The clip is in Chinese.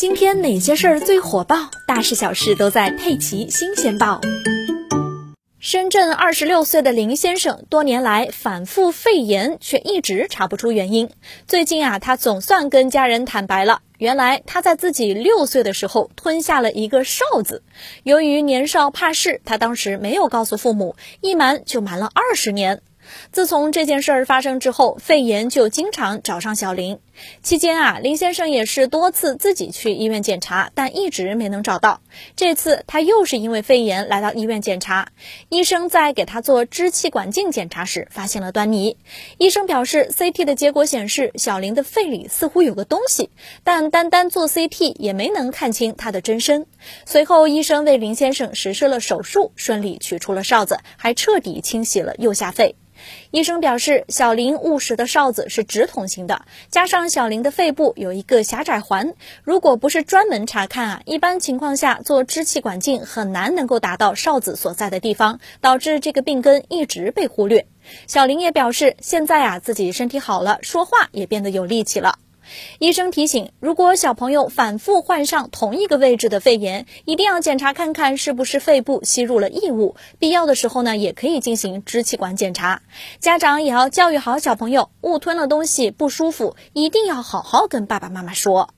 今天哪些事儿最火爆？大事小事都在《佩奇新鲜报》。深圳二十六岁的林先生多年来反复肺炎，却一直查不出原因。最近啊，他总算跟家人坦白了，原来他在自己六岁的时候吞下了一个哨子。由于年少怕事，他当时没有告诉父母，一瞒就瞒了二十年。自从这件事儿发生之后，肺炎就经常找上小林。期间啊，林先生也是多次自己去医院检查，但一直没能找到。这次他又是因为肺炎来到医院检查，医生在给他做支气管镜检查时发现了端倪。医生表示，CT 的结果显示小林的肺里似乎有个东西，但单单做 CT 也没能看清他的真身。随后，医生为林先生实施了手术，顺利取出了哨子，还彻底清洗了右下肺。医生表示，小林误食的哨子是直筒型的，加上小林的肺部有一个狭窄环，如果不是专门查看啊，一般情况下做支气管镜很难能够达到哨子所在的地方，导致这个病根一直被忽略。小林也表示，现在啊自己身体好了，说话也变得有力气了。医生提醒，如果小朋友反复患上同一个位置的肺炎，一定要检查看看是不是肺部吸入了异物，必要的时候呢，也可以进行支气管检查。家长也要教育好小朋友，误吞了东西不舒服，一定要好好跟爸爸妈妈说。